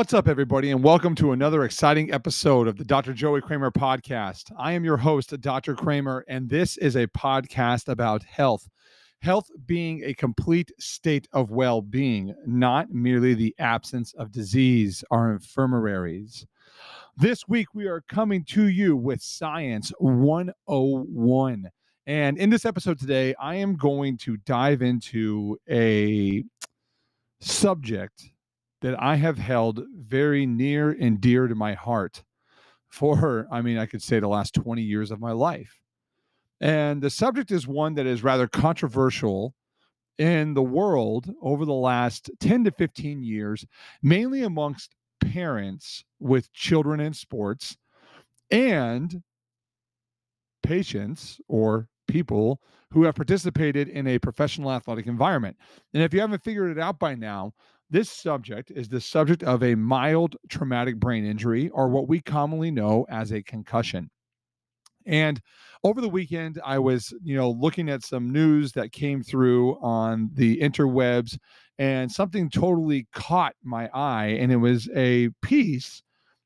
What's up, everybody, and welcome to another exciting episode of the Dr. Joey Kramer podcast. I am your host, Dr. Kramer, and this is a podcast about health. Health being a complete state of well being, not merely the absence of disease or infirmaries. This week, we are coming to you with Science 101. And in this episode today, I am going to dive into a subject that I have held very near and dear to my heart for, I mean, I could say the last 20 years of my life. And the subject is one that is rather controversial in the world over the last 10 to 15 years, mainly amongst parents with children in sports and patients or people who have participated in a professional athletic environment. And if you haven't figured it out by now, this subject is the subject of a mild traumatic brain injury, or what we commonly know as a concussion. And over the weekend, I was, you know, looking at some news that came through on the interwebs, and something totally caught my eye. And it was a piece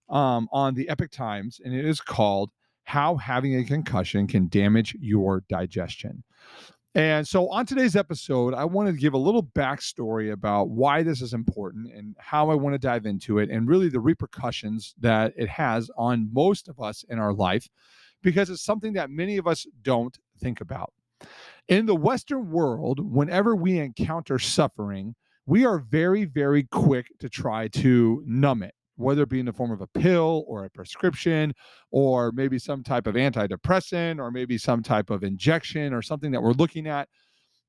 um, on the Epoch Times, and it is called "How Having a Concussion Can Damage Your Digestion." And so, on today's episode, I wanted to give a little backstory about why this is important and how I want to dive into it, and really the repercussions that it has on most of us in our life, because it's something that many of us don't think about. In the Western world, whenever we encounter suffering, we are very, very quick to try to numb it whether it be in the form of a pill or a prescription or maybe some type of antidepressant or maybe some type of injection or something that we're looking at.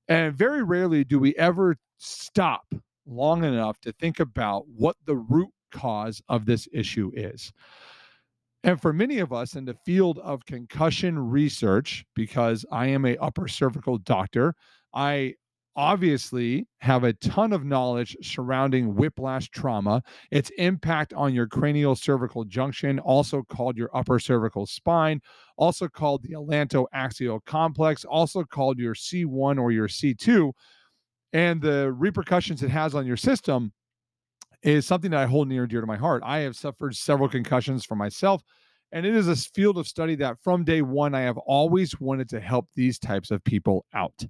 And very rarely do we ever stop long enough to think about what the root cause of this issue is. And for many of us in the field of concussion research, because I am a upper cervical doctor, I obviously have a ton of knowledge surrounding whiplash trauma, its impact on your cranial cervical junction, also called your upper cervical spine, also called the atlantoaxial complex, also called your C1 or your C2, and the repercussions it has on your system is something that I hold near and dear to my heart. I have suffered several concussions for myself. And it is a field of study that from day one, I have always wanted to help these types of people out.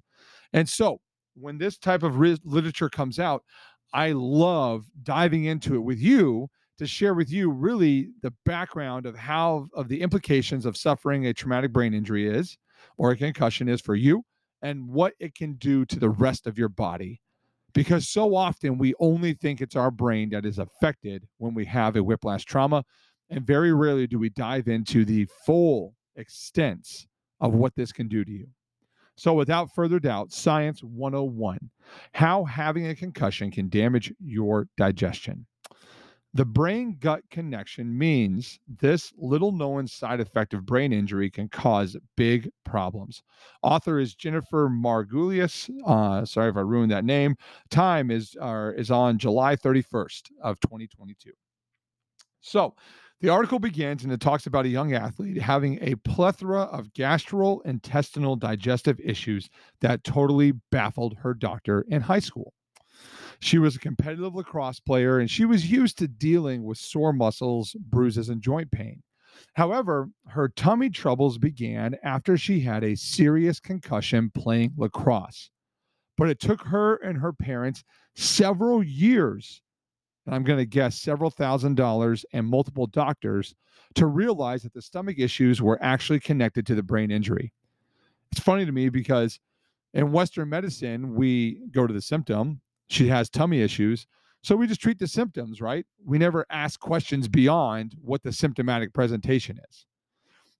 And so, when this type of re- literature comes out, I love diving into it with you to share with you really the background of how of the implications of suffering a traumatic brain injury is or a concussion is for you and what it can do to the rest of your body. Because so often we only think it's our brain that is affected when we have a whiplash trauma and very rarely do we dive into the full extent of what this can do to you so, without further doubt, Science 101 How having a concussion can damage your digestion. The brain gut connection means this little known side effect of brain injury can cause big problems. Author is Jennifer Margulis. Uh, sorry if I ruined that name. Time is, uh, is on July 31st of 2022. So, the article begins and it talks about a young athlete having a plethora of gastrointestinal digestive issues that totally baffled her doctor in high school. She was a competitive lacrosse player and she was used to dealing with sore muscles, bruises, and joint pain. However, her tummy troubles began after she had a serious concussion playing lacrosse. But it took her and her parents several years and I'm going to guess several thousand dollars and multiple doctors to realize that the stomach issues were actually connected to the brain injury. It's funny to me because in Western medicine, we go to the symptom. She has tummy issues. So we just treat the symptoms, right? We never ask questions beyond what the symptomatic presentation is.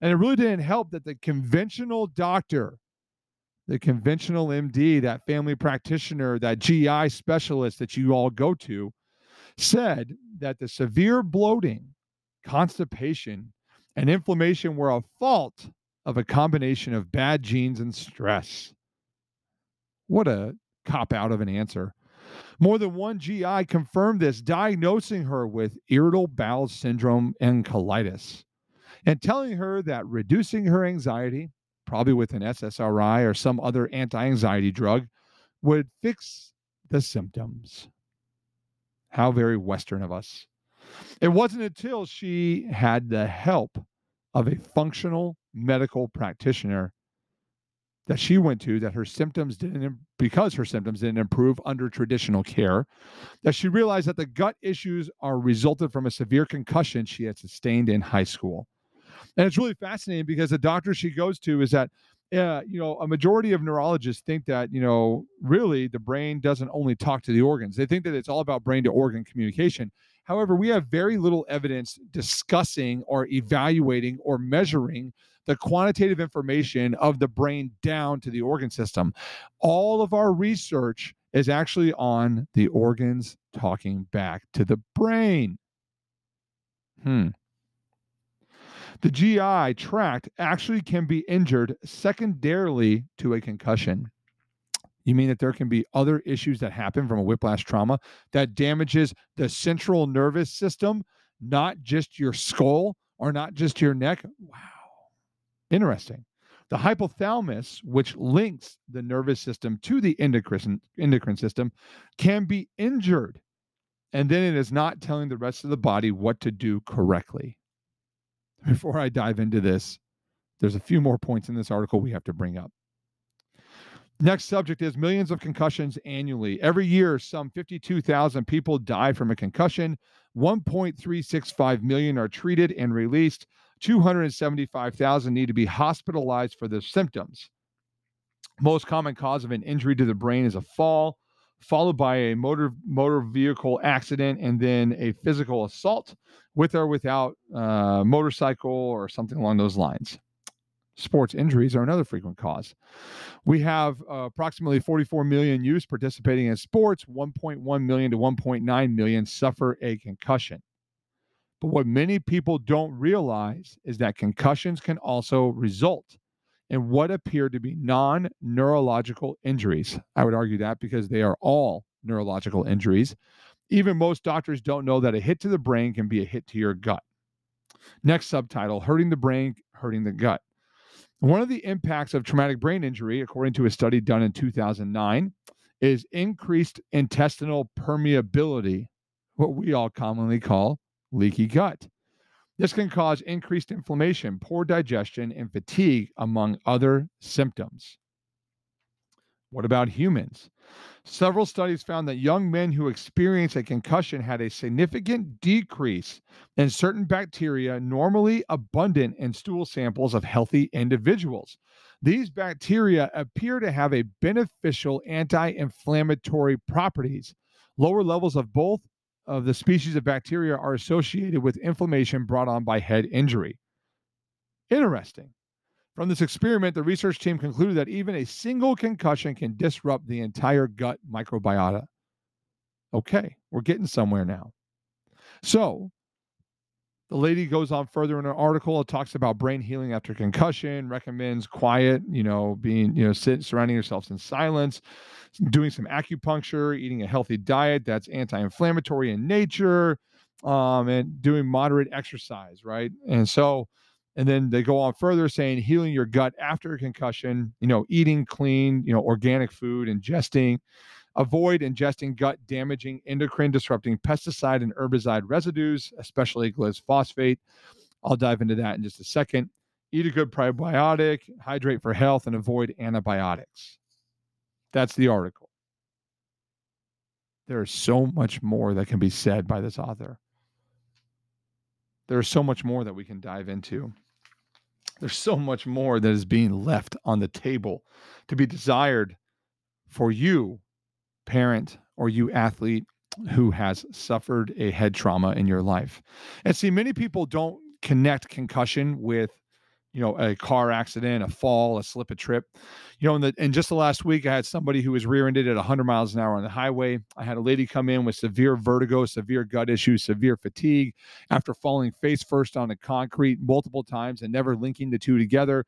And it really didn't help that the conventional doctor, the conventional MD, that family practitioner, that GI specialist that you all go to, said that the severe bloating, constipation, and inflammation were a fault of a combination of bad genes and stress. What a cop out of an answer. More than one GI confirmed this, diagnosing her with irritable bowel syndrome and colitis, and telling her that reducing her anxiety, probably with an SSRI or some other anti anxiety drug, would fix the symptoms. How very Western of us. It wasn't until she had the help of a functional medical practitioner that she went to that her symptoms didn't because her symptoms didn't improve under traditional care that she realized that the gut issues are resulted from a severe concussion she had sustained in high school and it's really fascinating because the doctor she goes to is that yeah, you know, a majority of neurologists think that, you know, really the brain doesn't only talk to the organs. They think that it's all about brain to organ communication. However, we have very little evidence discussing or evaluating or measuring the quantitative information of the brain down to the organ system. All of our research is actually on the organs talking back to the brain. Hmm. The GI tract actually can be injured secondarily to a concussion. You mean that there can be other issues that happen from a whiplash trauma that damages the central nervous system, not just your skull or not just your neck? Wow. Interesting. The hypothalamus, which links the nervous system to the endocrine, endocrine system, can be injured. And then it is not telling the rest of the body what to do correctly. Before I dive into this, there's a few more points in this article we have to bring up. Next subject is millions of concussions annually. Every year, some 52,000 people die from a concussion. 1.365 million are treated and released. 275,000 need to be hospitalized for the symptoms. Most common cause of an injury to the brain is a fall, followed by a motor motor vehicle accident, and then a physical assault, with or without uh, motorcycle or something along those lines. Sports injuries are another frequent cause. We have uh, approximately 44 million youths participating in sports. 1.1 million to 1.9 million suffer a concussion. But what many people don't realize is that concussions can also result in what appear to be non neurological injuries. I would argue that because they are all neurological injuries. Even most doctors don't know that a hit to the brain can be a hit to your gut. Next subtitle Hurting the Brain, Hurting the Gut. One of the impacts of traumatic brain injury, according to a study done in 2009, is increased intestinal permeability, what we all commonly call leaky gut. This can cause increased inflammation, poor digestion, and fatigue, among other symptoms. What about humans? Several studies found that young men who experienced a concussion had a significant decrease in certain bacteria normally abundant in stool samples of healthy individuals. These bacteria appear to have a beneficial anti inflammatory properties. Lower levels of both of the species of bacteria are associated with inflammation brought on by head injury. Interesting. From this experiment, the research team concluded that even a single concussion can disrupt the entire gut microbiota. Okay, we're getting somewhere now. So, the lady goes on further in her article. It talks about brain healing after concussion, recommends quiet, you know, being, you know, sit, surrounding yourselves in silence, doing some acupuncture, eating a healthy diet that's anti inflammatory in nature, um, and doing moderate exercise, right? And so, and then they go on further saying healing your gut after concussion, you know, eating clean, you know, organic food, ingesting, avoid ingesting gut damaging, endocrine disrupting pesticide and herbicide residues, especially glyphosate. I'll dive into that in just a second. Eat a good probiotic, hydrate for health, and avoid antibiotics. That's the article. There is so much more that can be said by this author. There's so much more that we can dive into. There's so much more that is being left on the table to be desired for you, parent, or you athlete who has suffered a head trauma in your life. And see, many people don't connect concussion with you know, a car accident, a fall, a slip, a trip. You know, in the in just the last week, I had somebody who was rear-ended at 100 miles an hour on the highway. I had a lady come in with severe vertigo, severe gut issues, severe fatigue after falling face first on the concrete multiple times and never linking the two together.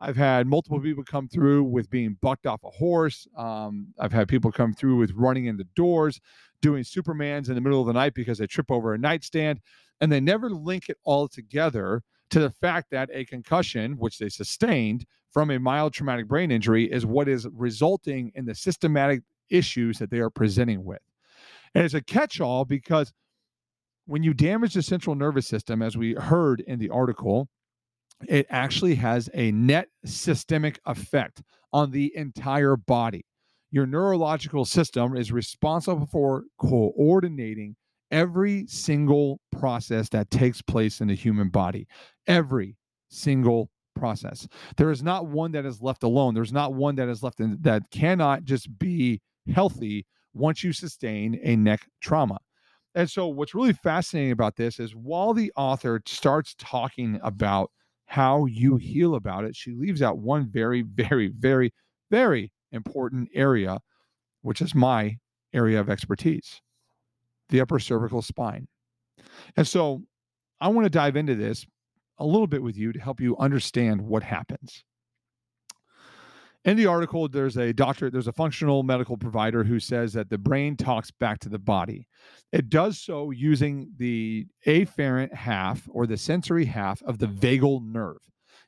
I've had multiple people come through with being bucked off a horse. Um, I've had people come through with running into doors, doing Supermans in the middle of the night because they trip over a nightstand, and they never link it all together to the fact that a concussion, which they sustained from a mild traumatic brain injury, is what is resulting in the systematic issues that they are presenting with. And it's a catch all because when you damage the central nervous system, as we heard in the article, it actually has a net systemic effect on the entire body. Your neurological system is responsible for coordinating every single process that takes place in the human body. Every single process. There is not one that is left alone. There's not one that is left in, that cannot just be healthy once you sustain a neck trauma. And so, what's really fascinating about this is while the author starts talking about how you heal about it, she leaves out one very, very, very, very important area, which is my area of expertise the upper cervical spine. And so, I want to dive into this a little bit with you to help you understand what happens in the article there's a doctor there's a functional medical provider who says that the brain talks back to the body. It does so using the afferent half or the sensory half of the vagal nerve.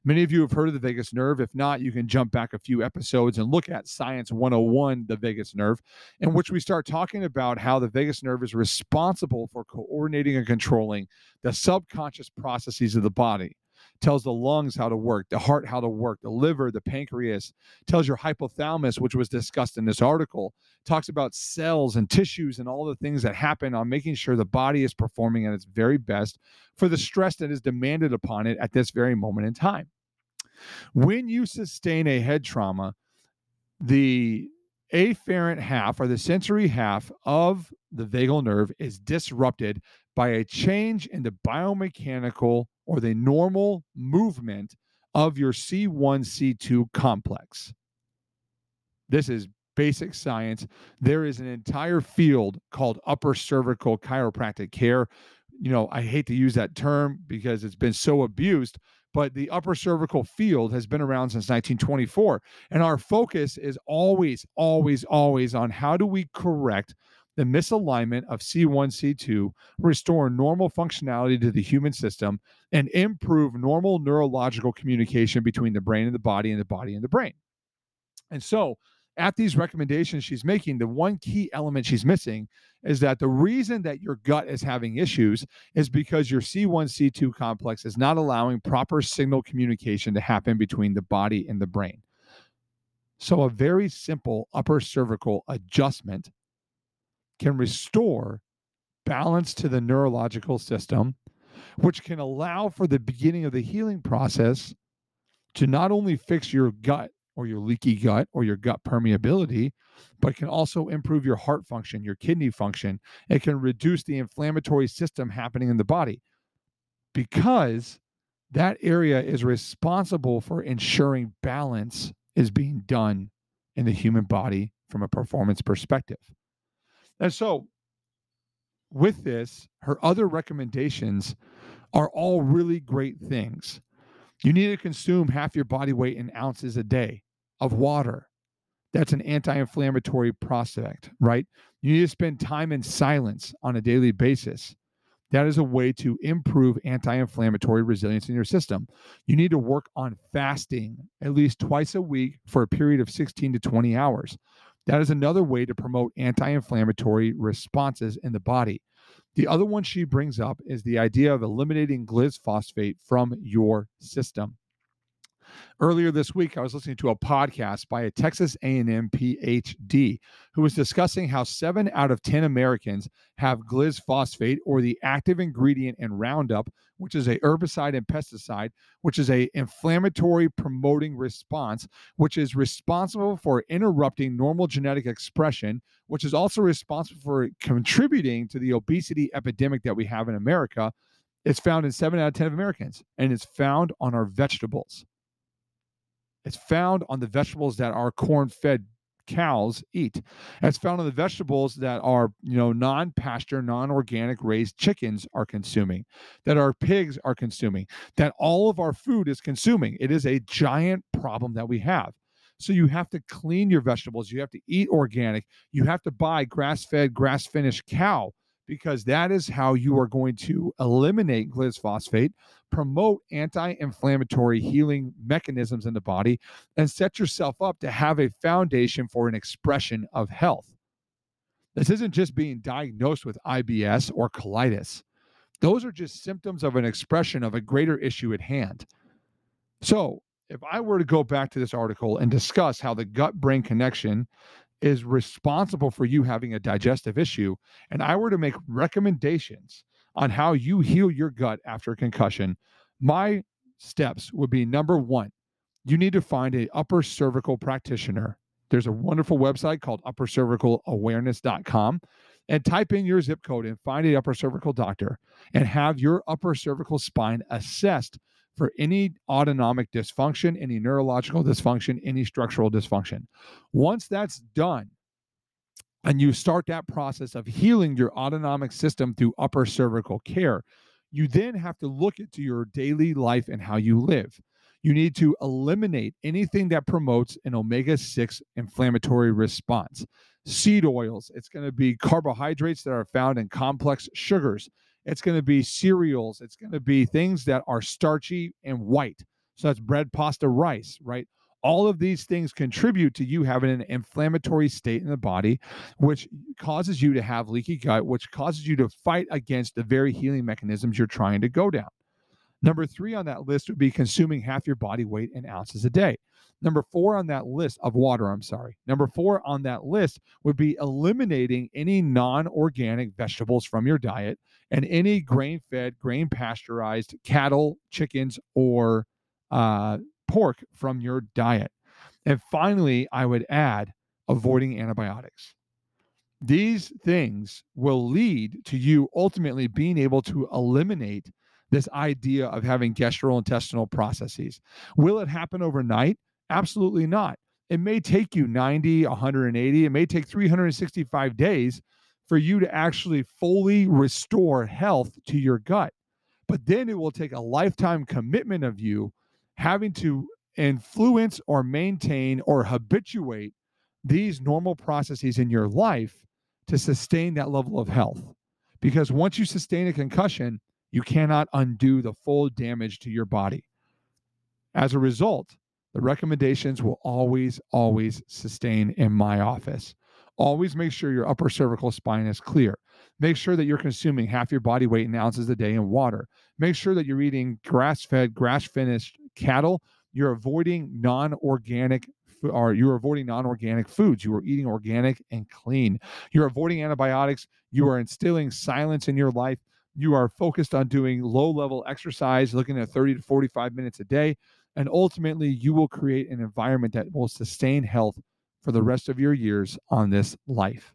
Many of you have heard of the vagus nerve. If not you can jump back a few episodes and look at science 101 the vagus nerve in which we start talking about how the vagus nerve is responsible for coordinating and controlling the subconscious processes of the body tells the lungs how to work, the heart how to work, the liver, the pancreas, tells your hypothalamus, which was discussed in this article, talks about cells and tissues and all the things that happen on making sure the body is performing at its very best for the stress that is demanded upon it at this very moment in time. When you sustain a head trauma, the afferent half or the sensory half of the vagal nerve is disrupted by a change in the biomechanical or the normal movement of your C1, C2 complex. This is basic science. There is an entire field called upper cervical chiropractic care. You know, I hate to use that term because it's been so abused, but the upper cervical field has been around since 1924. And our focus is always, always, always on how do we correct the misalignment of C1, C2, restore normal functionality to the human system, and improve normal neurological communication between the brain and the body and the body and the brain. And so, at these recommendations she's making, the one key element she's missing is that the reason that your gut is having issues is because your C1, C2 complex is not allowing proper signal communication to happen between the body and the brain. So, a very simple upper cervical adjustment can restore balance to the neurological system, which can allow for the beginning of the healing process to not only fix your gut or your leaky gut or your gut permeability, but can also improve your heart function, your kidney function. It can reduce the inflammatory system happening in the body because that area is responsible for ensuring balance is being done in the human body from a performance perspective. And so, with this, her other recommendations are all really great things. You need to consume half your body weight in ounces a day of water. That's an anti inflammatory prospect, right? You need to spend time in silence on a daily basis. That is a way to improve anti inflammatory resilience in your system. You need to work on fasting at least twice a week for a period of 16 to 20 hours. That is another way to promote anti inflammatory responses in the body. The other one she brings up is the idea of eliminating glyphosate from your system. Earlier this week, I was listening to a podcast by a Texas A&M PhD who was discussing how 7 out of 10 Americans have glyphosate or the active ingredient in Roundup, which is a herbicide and pesticide, which is a inflammatory promoting response, which is responsible for interrupting normal genetic expression, which is also responsible for contributing to the obesity epidemic that we have in America. It's found in 7 out of 10 of Americans and it's found on our vegetables. It's found on the vegetables that our corn-fed cows eat. it's found on the vegetables that our, you know, non-pasture, non-organic raised chickens are consuming, that our pigs are consuming, that all of our food is consuming. It is a giant problem that we have. So you have to clean your vegetables, you have to eat organic, you have to buy grass-fed, grass-finished cow because that is how you are going to eliminate glyphosate, promote anti inflammatory healing mechanisms in the body, and set yourself up to have a foundation for an expression of health. This isn't just being diagnosed with IBS or colitis. Those are just symptoms of an expression of a greater issue at hand. So, if I were to go back to this article and discuss how the gut brain connection is responsible for you having a digestive issue, and I were to make recommendations on how you heal your gut after a concussion, my steps would be number one, you need to find a upper cervical practitioner. There's a wonderful website called uppercervicalawareness.com and type in your zip code and find a upper cervical doctor and have your upper cervical spine assessed for any autonomic dysfunction, any neurological dysfunction, any structural dysfunction. Once that's done, and you start that process of healing your autonomic system through upper cervical care, you then have to look into your daily life and how you live. You need to eliminate anything that promotes an omega 6 inflammatory response. Seed oils, it's going to be carbohydrates that are found in complex sugars. It's going to be cereals. It's going to be things that are starchy and white. So that's bread, pasta, rice, right? All of these things contribute to you having an inflammatory state in the body, which causes you to have leaky gut, which causes you to fight against the very healing mechanisms you're trying to go down. Number three on that list would be consuming half your body weight in ounces a day. Number four on that list of water, I'm sorry. Number four on that list would be eliminating any non organic vegetables from your diet and any grain fed, grain pasteurized cattle, chickens, or uh, pork from your diet. And finally, I would add avoiding antibiotics. These things will lead to you ultimately being able to eliminate this idea of having gastrointestinal processes. Will it happen overnight? Absolutely not. It may take you 90, 180, it may take 365 days for you to actually fully restore health to your gut. But then it will take a lifetime commitment of you having to influence or maintain or habituate these normal processes in your life to sustain that level of health. Because once you sustain a concussion, you cannot undo the full damage to your body. As a result, the recommendations will always, always sustain in my office. Always make sure your upper cervical spine is clear. Make sure that you're consuming half your body weight in ounces a day in water. Make sure that you're eating grass fed, grass finished cattle. You're avoiding non organic or you're avoiding non-organic foods you are eating organic and clean you're avoiding antibiotics you are instilling silence in your life you are focused on doing low level exercise looking at 30 to 45 minutes a day and ultimately, you will create an environment that will sustain health for the rest of your years on this life.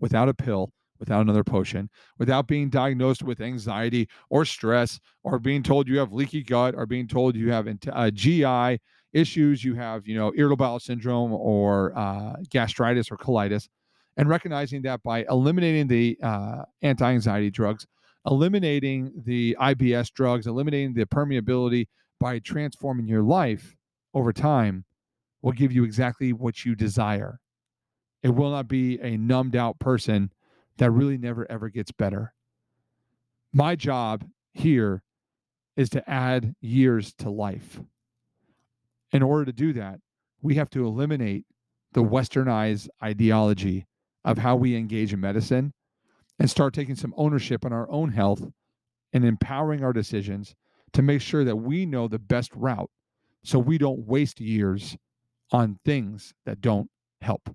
Without a pill, without another potion, without being diagnosed with anxiety or stress, or being told you have leaky gut, or being told you have uh, GI issues, you have, you know, irritable bowel syndrome or uh, gastritis or colitis, and recognizing that by eliminating the uh, anti anxiety drugs, eliminating the IBS drugs, eliminating the permeability by transforming your life over time will give you exactly what you desire. It will not be a numbed out person that really never ever gets better. My job here is to add years to life. In order to do that, we have to eliminate the westernized ideology of how we engage in medicine and start taking some ownership on our own health and empowering our decisions to make sure that we know the best route so we don't waste years on things that don't help.